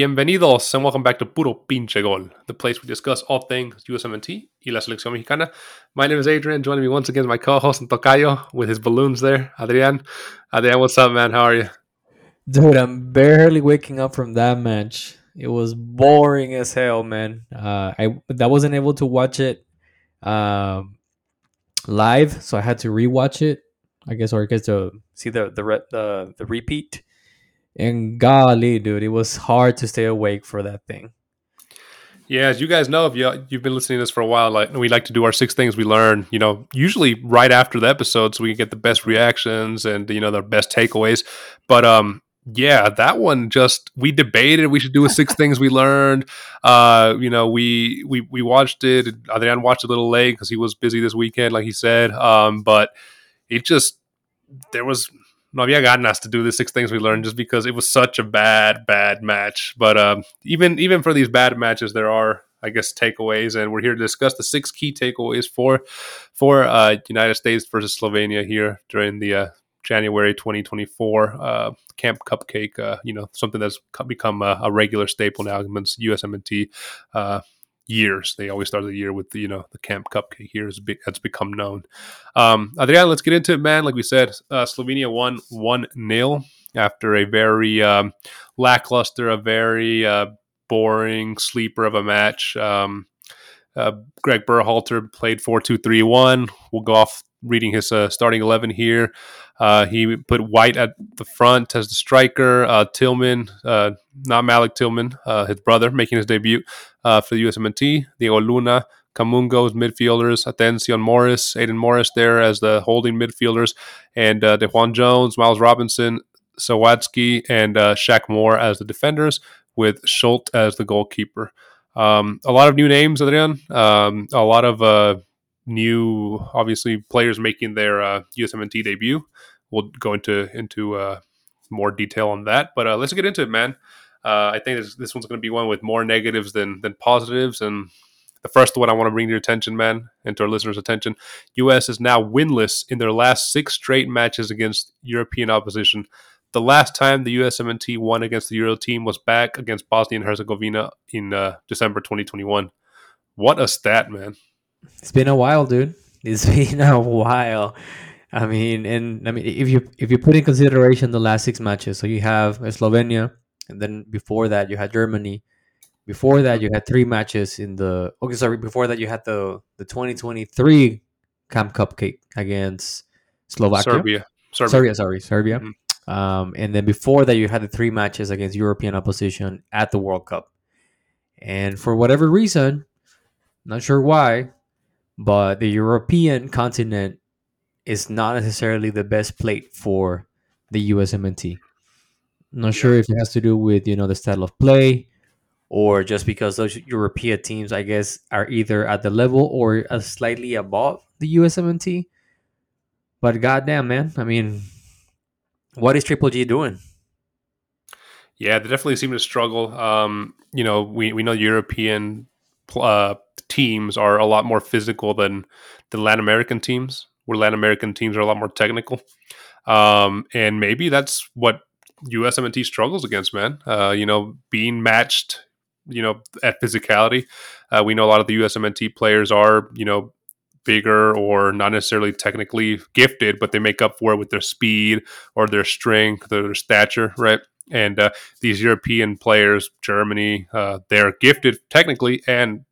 Bienvenidos and welcome back to Puro Pinche Gol, the place we discuss all things USMNT y la selección mexicana. My name is Adrian. Joining me once again is my co-host Tocayo with his balloons there, Adrian. Adrian, what's up, man? How are you? Dude, I'm barely waking up from that match. It was boring as hell, man. Uh, I I wasn't able to watch it um, live, so I had to rewatch it. I guess, or I guess to see the the re- the, the repeat. And golly, dude, it was hard to stay awake for that thing. Yeah, as you guys know, if you you've been listening to this for a while, like we like to do our six things we learn. You know, usually right after the episode, so we can get the best reactions and you know the best takeaways. But um, yeah, that one just we debated we should do a six things we learned. Uh, you know, we we we watched it. Adrian watched a little late because he was busy this weekend, like he said. Um, but it just there was no había ganas to do the six things we learned just because it was such a bad, bad match. But um, even even for these bad matches, there are, I guess, takeaways, and we're here to discuss the six key takeaways for for uh, United States versus Slovenia here during the uh, January 2024 uh, Camp Cupcake. Uh, you know, something that's become a, a regular staple now against USMNT uh, years. They always start the year with the, you know the Camp Cupcake here is that's become known. Um, Adrian, let's get into it, man. Like we said, uh, Slovenia won one 0 after a very um, lackluster, a very uh, boring sleeper of a match. Um, uh, Gregg Berhalter played 4 2 3 1. We'll go off reading his uh, starting 11 here. Uh, he put White at the front as the striker. Uh, Tillman, uh, not Malik Tillman, uh, his brother, making his debut uh, for the USMNT. Diego Luna, Kamungo as midfielders. Atención Morris, Aidan Morris there as the holding midfielders. And uh, DeJuan Jones, Miles Robinson, Zawadzki, and Shaq Moore as the defenders, with Schulte as the goalkeeper. Um, a lot of new names, Adrian. Um, a lot of new, obviously, players making their uh, USMNT debut. We'll go into into uh, more detail on that, but uh, let's get into it, man. Uh, I think this, this one's going to be one with more negatives than than positives, and the first one I want to bring to your attention, man, and to our listeners' attention: U.S. is now winless in their last six straight matches against European opposition. The last time the USMNT won against the Euro team was back against Bosnia and Herzegovina in uh, December 2021. What a stat, man! It's been a while, dude. It's been a while. I mean, and I mean, if you if you put in consideration the last six matches, so you have Slovenia, and then before that you had Germany. Before that, you had three matches in the. Okay, sorry. Before that, you had the the 2023 Camp Cupcake against Slovakia. Serbia. Serbia. Serbia sorry, Serbia. Mm-hmm. Um, and then before that, you had the three matches against European opposition at the World Cup. And for whatever reason, not sure why, but the European continent is not necessarily the best plate for the USMNT. Not sure if it has to do with you know the style of play, or just because those European teams, I guess, are either at the level or slightly above the USMNT. But goddamn, man, I mean, what is Triple G doing? Yeah, they definitely seem to struggle. Um, you know, we, we know European uh, teams are a lot more physical than the Latin American teams, where Latin American teams are a lot more technical. Um, and maybe that's what USMNT struggles against, man. Uh, you know, being matched, you know, at physicality. Uh, we know a lot of the USMNT players are, you know, bigger or not necessarily technically gifted, but they make up for it with their speed or their strength their stature, right? And uh, these European players, Germany, uh, they're gifted technically and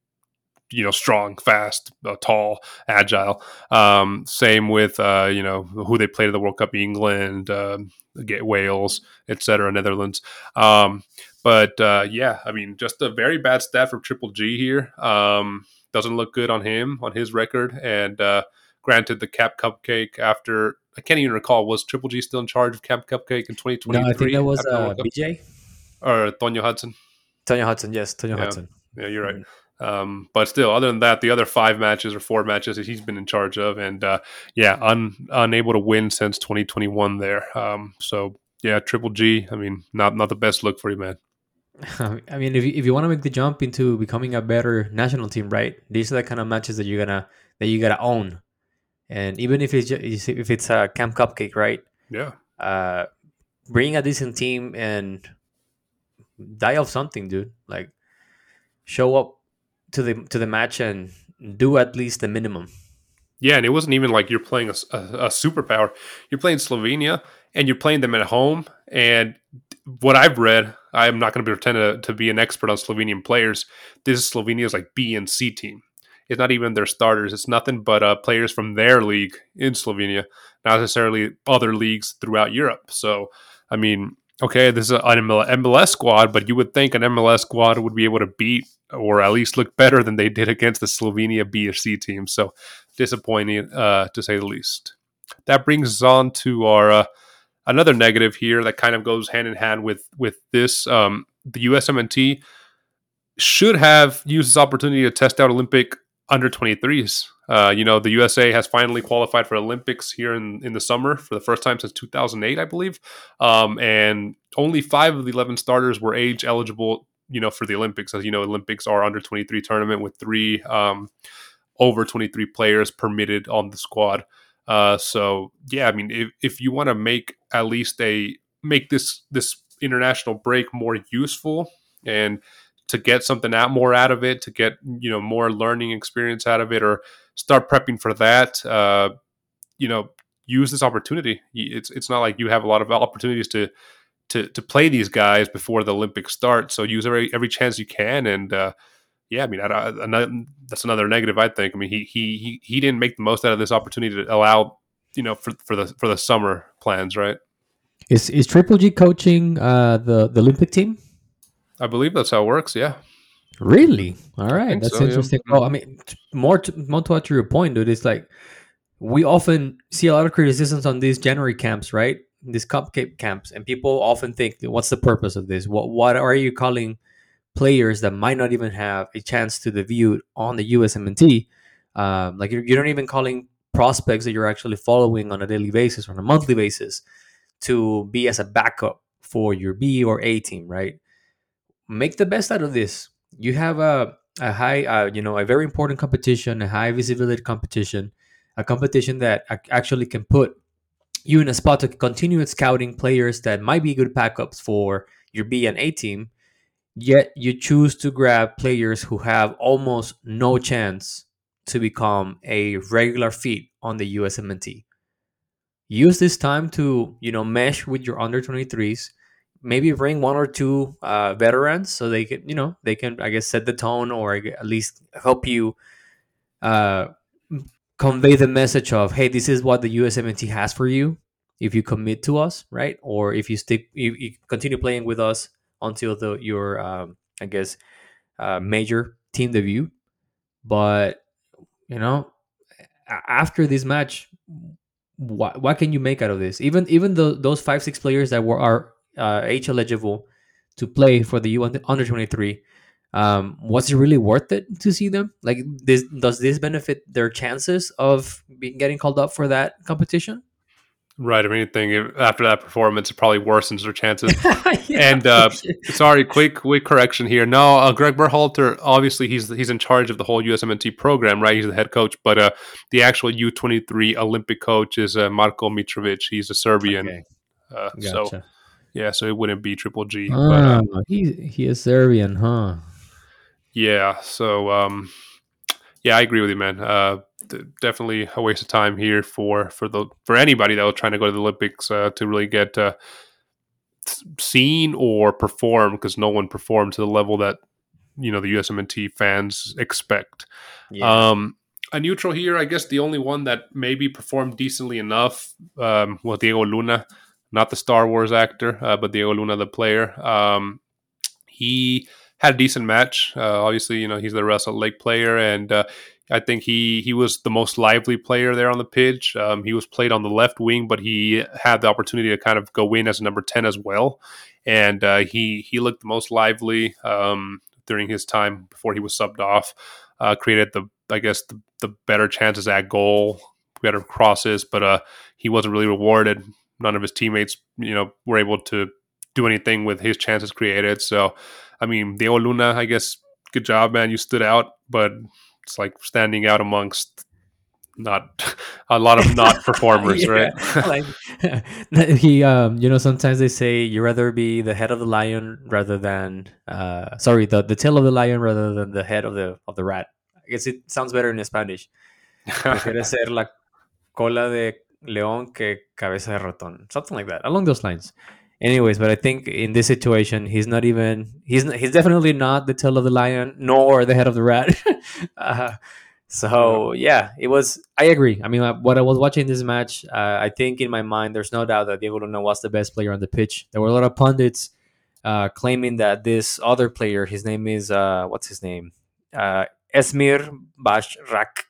you know strong, fast, uh, tall, agile. Um, same with uh, you know who they played in the World Cup: England, uh, Wales, etc., Netherlands. Um, but uh, yeah, I mean, just a very bad stat for Triple G here. Um, doesn't look good on him on his record. And uh, granted, the Cap Cupcake after I can't even recall was Triple G still in charge of Cap Cupcake in 2023? No, I think that was uh, BJ or Tonya Hudson. Tonya Hudson, yes, Tonya yeah. Hudson. Yeah, you're right. Mm-hmm. Um, but still, other than that, the other five matches or four matches that he's been in charge of, and uh, yeah, un, unable to win since 2021 there. Um, so yeah, Triple G. I mean, not not the best look for you, man. I mean, if you, if you want to make the jump into becoming a better national team, right? These are the kind of matches that you're gonna that you gotta own, and even if it's just, if it's a Camp Cupcake, right? Yeah. Uh, bring a decent team and die of something, dude. Like show up to the to the match and do at least the minimum. Yeah, and it wasn't even like you're playing a, a, a superpower. You're playing Slovenia, and you're playing them at home. And what I've read, I'm not going to pretend to, to be an expert on Slovenian players. This is Slovenia's like B and C team. It's not even their starters. It's nothing but uh, players from their league in Slovenia, not necessarily other leagues throughout Europe. So, I mean, okay, this is an MLS squad, but you would think an MLS squad would be able to beat or at least look better than they did against the Slovenia B or C team. So disappointing, uh, to say the least. That brings us on to our uh, another negative here that kind of goes hand in hand with with this. Um, the USMNT should have used this opportunity to test out Olympic under 23s. Uh, you know, the USA has finally qualified for Olympics here in, in the summer for the first time since 2008, I believe. Um, and only five of the 11 starters were age eligible, you know, for the Olympics. As you know, Olympics are under 23 tournament with three um, over 23 players permitted on the squad. Uh, so yeah, I mean, if, if you want to make at least a make this this international break more useful and to get something out more out of it, to get you know more learning experience out of it, or start prepping for that. Uh, you know, use this opportunity. It's it's not like you have a lot of opportunities to to to play these guys before the Olympics start. So use every every chance you can, and uh, yeah, I mean, I, I, that's another negative. I think. I mean, he he he he didn't make the most out of this opportunity to allow you know for for the for the summer plans, right? Is is Triple G coaching uh, the the Olympic team? I believe that's how it works. Yeah. Really? All right, that's so, interesting. Yeah. Well, I mean, more to, more to, to your point, dude. It's like we often see a lot of criticisms on these January camps, right? These cupcake camps, and people often think, "What's the purpose of this? What what are you calling players that might not even have a chance to debut on the USMNT? Um, like you're, you're not even calling prospects that you're actually following on a daily basis or on a monthly basis to be as a backup for your B or A team, right? Make the best out of this. You have a a high, uh, you know, a very important competition, a high visibility competition, a competition that actually can put you in a spot to continue scouting players that might be good backups for your B and A team. Yet you choose to grab players who have almost no chance to become a regular feat on the USMNT. Use this time to, you know, mesh with your under 23s maybe bring one or two uh, veterans so they can you know they can i guess set the tone or at least help you uh, convey the message of hey this is what the usmnt has for you. If you commit to us right? Or if you stick you, you continue playing with us until the your um, i guess uh, major team debut. But you know after this match what, what can you make out of this? Even even the, those five six players that were are uh, age eligible to play for the U under 23 um, was it really worth it to see them like this does this benefit their chances of being getting called up for that competition Right. If anything, if, after that performance, it probably worsens their chances. yeah, and uh, sorry, quick, quick correction here. No, uh, Gregg Berhalter, obviously he's he's in charge of the whole USMNT program, right? He's the head coach, but uh, the actual U23 Olympic coach is uh, Marko Mitrovic. He's a Serbian. Okay. Uh, gotcha. So yeah, so it wouldn't be Triple G. Oh, but, uh, he he is Serbian, huh? Yeah. So um, yeah, I agree with you, man. Uh, definitely a waste of time here for for the for anybody that was trying to go to the Olympics uh, to really get uh, seen or perform because no one performed to the level that you know the USMNT fans expect. Yeah. Um, a neutral here, I guess the only one that maybe performed decently enough um, was Diego Luna not the Star Wars actor, uh, but Diego Luna, the player. Um, he had a decent match. Uh, obviously, you know he's the Real Salt Lake player, and uh, I think he he was the most lively player there on the pitch. Um, he was played on the left wing, but he had the opportunity to kind of go in as a number ten as well, and uh, he he looked the most lively um, during his time before he was subbed off. Uh, created the I guess the, the better chances at goal, better crosses, but uh, he wasn't really rewarded none of his teammates, you know, were able to do anything with his chances created. So, I mean, Diego Luna, I guess, good job, man. You stood out, but it's like standing out amongst not a lot of not performers, right? like he, um, you know, sometimes they say you rather be the head of the lion rather than, uh, sorry, the the tail of the lion rather than the head of the of the rat. I guess it sounds better in Spanish. Prefiere ser la cola de león que cabeza de ratón, something like that, along those lines. Anyways, but I think in this situation, he's not even he's not, he's definitely not the tail of the lion nor the head of the rat. uh, so yeah, it was. I agree. I mean, uh, what I was watching this match, uh, I think in my mind, there's no doubt that Diego Luna was the best player on the pitch. There were a lot of pundits uh, claiming that this other player, his name is uh, what's his name, uh, Esmir Bashrak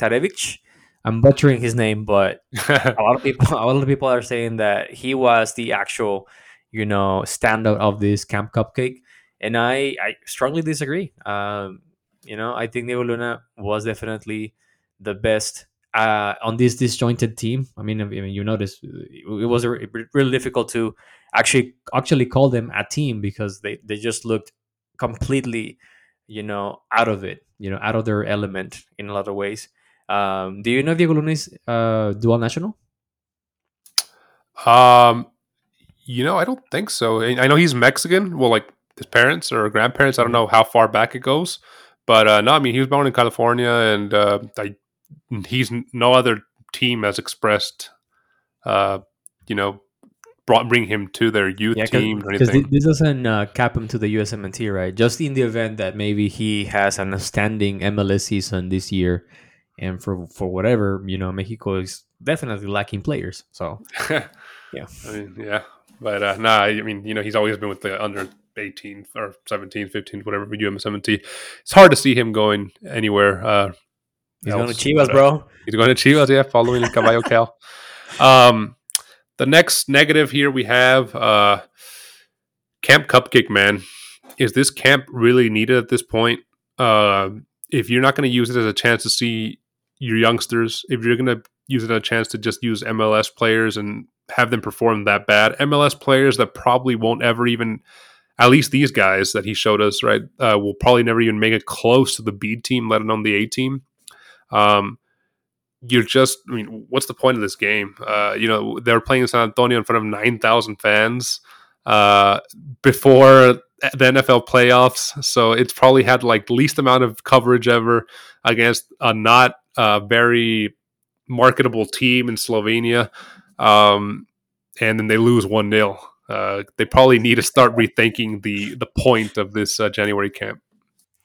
Tarevic. I'm butchering his name, but a lot of people, a lot of people are saying that he was the actual, you know, standout of this Camp Cupcake, and I, I strongly disagree. Um, you know, I think Diego Luna was definitely the best uh, on this disjointed team. I mean, I mean, you notice it was really difficult to actually actually call them a team because they they just looked completely, you know, out of it, you know, out of their element in a lot of ways. Um, do you know Diego Luna is uh, dual national? Um, you know, I don't think so. I know he's Mexican. Well, like his parents or grandparents. I don't know how far back it goes, but uh, no, I mean he was born in California, and uh, I, he's no other team has expressed, uh, you know, brought bring him to their youth yeah, team or anything. This doesn't uh, cap him to the USMNT, right? Just in the event that maybe he has an outstanding MLS season this year and for for whatever you know mexico is definitely lacking players so. Yeah. I mean, yeah but uh nah i mean you know he's always been with the under 18 or 17 15 whatever we do him 17 it's hard to see him going anywhere uh he's else, going to chivas bro. He's going to chivas yeah following caballo cal. Um the next negative here we have uh camp cupcake man. Is this camp really needed at this point? Uh if you're not going to use it as a chance to see your youngsters, if you're going to use it a chance to just use MLS players and have them perform that bad, MLS players that probably won't ever even, at least these guys that he showed us, right, uh, will probably never even make it close to the B team, let alone the A team. Um, you're just, I mean, what's the point of this game? Uh, you know, they're playing in San Antonio in front of 9,000 fans uh, before the NFL playoffs. So it's probably had like the least amount of coverage ever against a not uh, very marketable team in Slovenia. Um, and then they lose 1 0. Uh, they probably need to start rethinking the the point of this uh, January camp.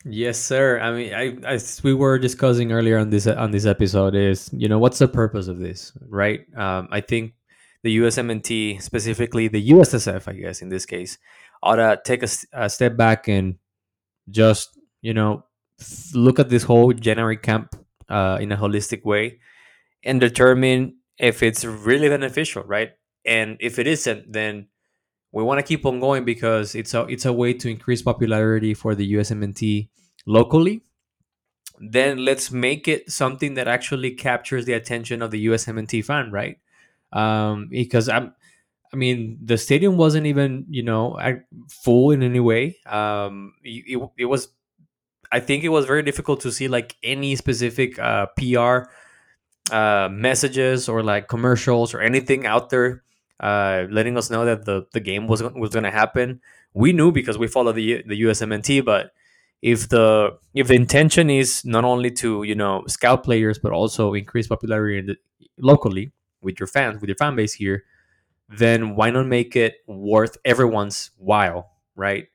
Yes, sir. I mean, I, as we were discussing earlier on this on this episode, is you know what's the purpose of this, right? Um, I think the USMNT, specifically the USSF, I guess in this case, ought to take a, a step back and just you know look at this whole January camp uh, in a holistic way and determine if it's really beneficial, right? And if it isn't, then we want to keep on going because it's a it's a way to increase popularity for the USMNT locally. Then let's make it something that actually captures the attention of the USMNT fan, right? Um, because I'm, I mean, the stadium wasn't even you know full in any way. Um, it, it was I think it was very difficult to see like any specific uh, PR uh, messages or like commercials or anything out there uh, letting us know that the, the game was was going to happen. We knew because we follow the the USMNT, but if the if the intention is not only to you know scout players but also increase popularity the, locally with your fans with your fan base here, then why not make it worth everyone's while, right?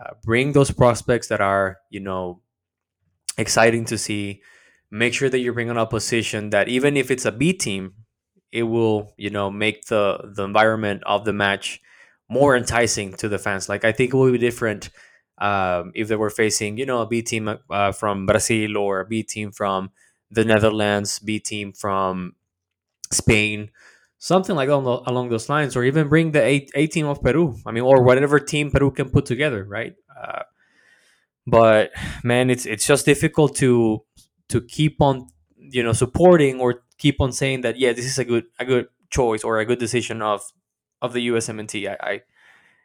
Uh, bring those prospects that are you know exciting to see. Make sure that you bring an opposition that even if it's a b team it will you know make the the environment of the match more enticing to the fans. Like i think it will be different um, if they were facing you know a b team uh, from brazil or a b team from the netherlands b team from spain something like along, along those lines, or even bring the A, a team of Peru. I mean, or whatever team Peru can put together, right? Uh, but man, it's it's just difficult to to keep on you know supporting or keep on saying that yeah, this is a good a good choice or a good decision of of the USMNT. I, I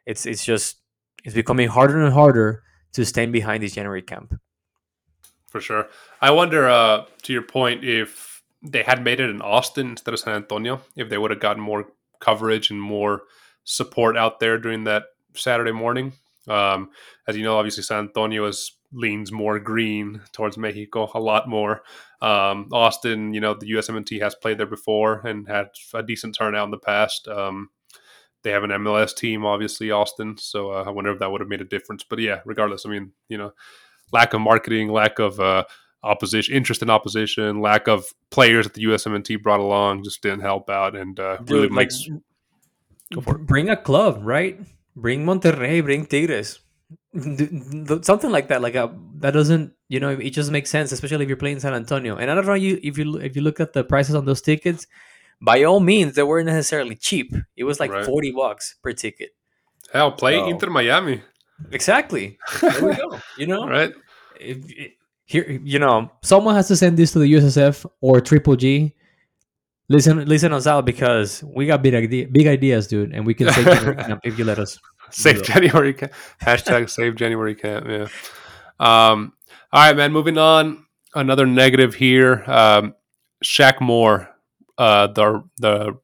it's it's just it's becoming harder and harder to stand behind this January camp. For sure, I wonder. Uh, to your point, if they had made it in Austin instead of San Antonio, if they would have gotten more coverage and more support out there during that Saturday morning. Um, as you know, obviously San Antonio is leans more green towards Mexico a lot more. Um, Austin, you know, the USMNT has played there before and had a decent turnout in the past. Um, they have an MLS team, obviously Austin. So uh, I wonder if that would have made a difference. But yeah, regardless, I mean, you know, lack of marketing, lack of uh, opposition, interest in opposition, lack of players that the USMNT brought along just didn't help out, and uh, Dude, really like, makes. Bring a club, right? Bring Monterrey, bring Tigres, something like that. Like a, uh, that doesn't, you know, it just makes sense, especially if you're playing San Antonio. And I don't know you if you if you look at the prices on those tickets, by all means, they weren't necessarily cheap. It was like right. forty bucks per ticket. Hell, play so, Inter Miami. Exactly. There we go. You know, right? If, if, here, you know, someone has to send this to the USSF or Triple G. Listen, listen us out because we got big idea, big ideas, dude, and we can save January if you let us. Save January camp. Hashtag save January camp. Yeah. Um. All right, man. Moving on. Another negative here. Um, Shaq Moore, uh, the the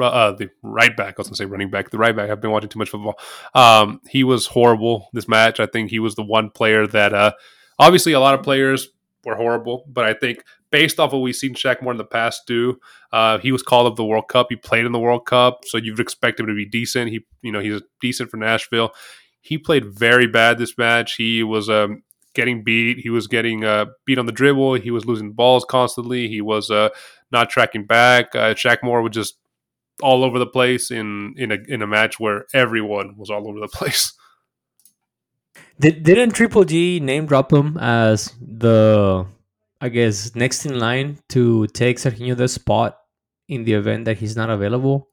uh, the right back. I was gonna say running back. The right back. I've been watching too much football. Um, he was horrible this match. I think he was the one player that uh Obviously, a lot of players were horrible, but I think based off of what we've seen Shaq Moore in the past do, uh, he was called up the World Cup. He played in the World Cup, so you'd expect him to be decent. He, you know, he's decent for Nashville. He played very bad this match. He was um, getting beat. He was getting uh, beat on the dribble. He was losing balls constantly. He was uh, not tracking back. Uh, Shaq Moore was just all over the place in in a in a match where everyone was all over the place. Did, didn't Triple G name drop him as the, I guess, next in line to take Sergiño Dest spot in the event that he's not available?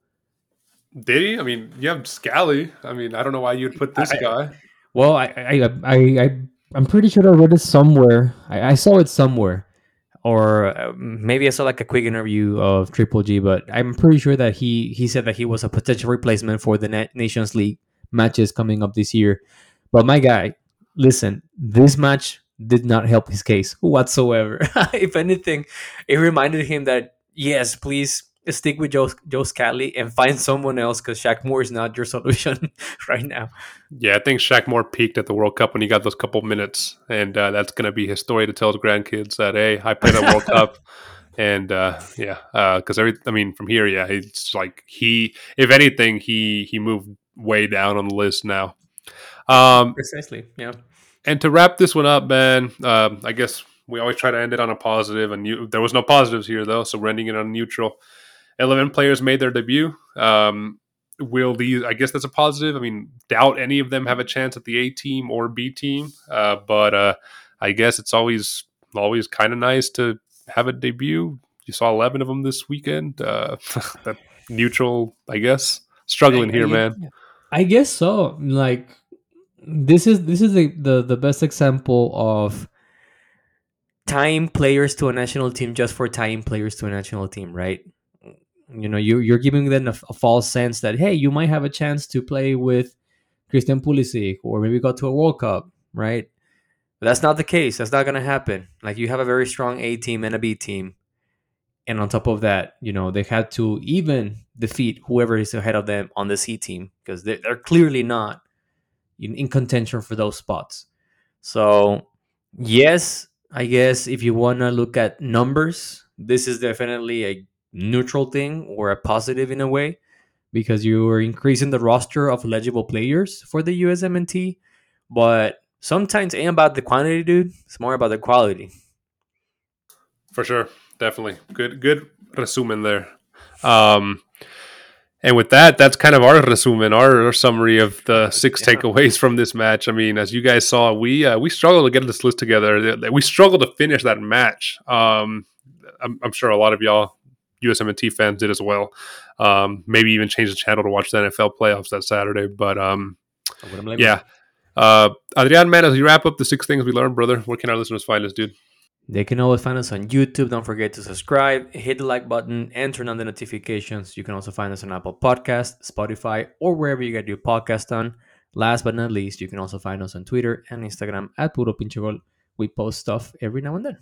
Did he? I mean, you have Scally. I mean, I don't know why you'd put this I, guy. Well, I, I, I, I, I'm pretty sure I read it somewhere. I, I saw it somewhere, or uh, maybe I saw like a quick interview of Triple G. But I'm pretty sure that he he said that he was a potential replacement for the Nations League matches coming up this year. But my guy, listen, this match did not help his case whatsoever. if anything, it reminded him that yes, please stick with Joe Joe Scally and find someone else because Shaq Moore is not your solution right now. Yeah, I think Shaq Moore peaked at the World Cup when he got those couple minutes, and uh, that's going to be his story to tell his grandkids that hey, I played at World Cup. And uh, yeah, because uh, every I mean, from here, yeah, it's like he, if anything, he he moved way down on the list now. Um, Precisely. Yeah. And to wrap this one up, man, uh, I guess we always try to end it on a positive, and you, there was no positives here though, so we're ending it on neutral. Eleven players made their debut. Um, will these? I guess that's a positive. I mean, doubt any of them have a chance at the A team or B team, uh, but uh, I guess it's always always kind of nice to have a debut. You saw eleven of them this weekend. Uh, that neutral, I guess, struggling I, here, I, man. I guess so. Like this is this is the, the the best example of tying players to a national team just for tying players to a national team, right? You know, you you're giving them a, a false sense that hey, you might have a chance to play with Christian Pulisic or maybe go to a World Cup, right? But that's not the case. That's not going to happen. Like you have a very strong A team and a B team. And on top of that, you know, they had to even defeat whoever is ahead of them on the C team because they're, they're clearly not in, in contention for those spots. So, yes, I guess if you want to look at numbers, this is definitely a neutral thing or a positive in a way because you are increasing the roster of eligible players for the USMNT. But sometimes ain't about the quantity, dude. It's more about the quality. For sure. Definitely. Good good resume there. Um and with that, that's kind of our resume, our, our summary of the six yeah. takeaways from this match. I mean, as you guys saw, we uh, we struggled to get this list together. We struggled to finish that match. Um, I'm, I'm, sure a lot of y'all USMNT fans did as well. Um, maybe even change the channel to watch the NFL playoffs that Saturday. But um, yeah, uh, Adrian, man, as we wrap up the six things we learned, brother, where can our listeners find us, dude? They can always find us on YouTube. Don't forget to subscribe, hit the like button, and turn on the notifications. You can also find us on Apple Podcast, Spotify, or wherever you get your podcast on. Last but not least, you can also find us on Twitter and Instagram at Puro Pinche. We post stuff every now and then.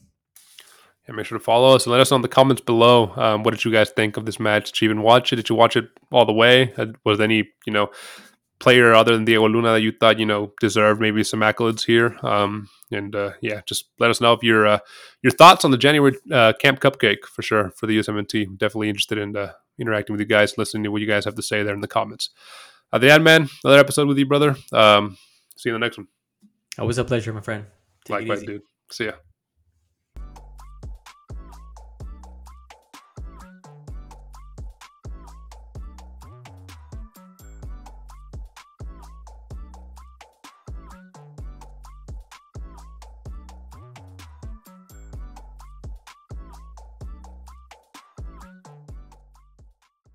and make sure to follow us and let us know in the comments below. Um, what did you guys think of this match? Did you even watch it? Did you watch it all the way? Was any you know player other than Diego Luna that you thought you know deserved maybe some accolades here? Um, and uh, yeah, just let us know if your uh, your thoughts on the January uh, Camp Cupcake for sure for the USMNT. Definitely interested in uh, interacting with you guys, listening to what you guys have to say there in the comments. Uh, the Ad Man, another episode with you, brother. Um, see you in the next one. Always a pleasure, my friend. Take Likewise, dude. See ya.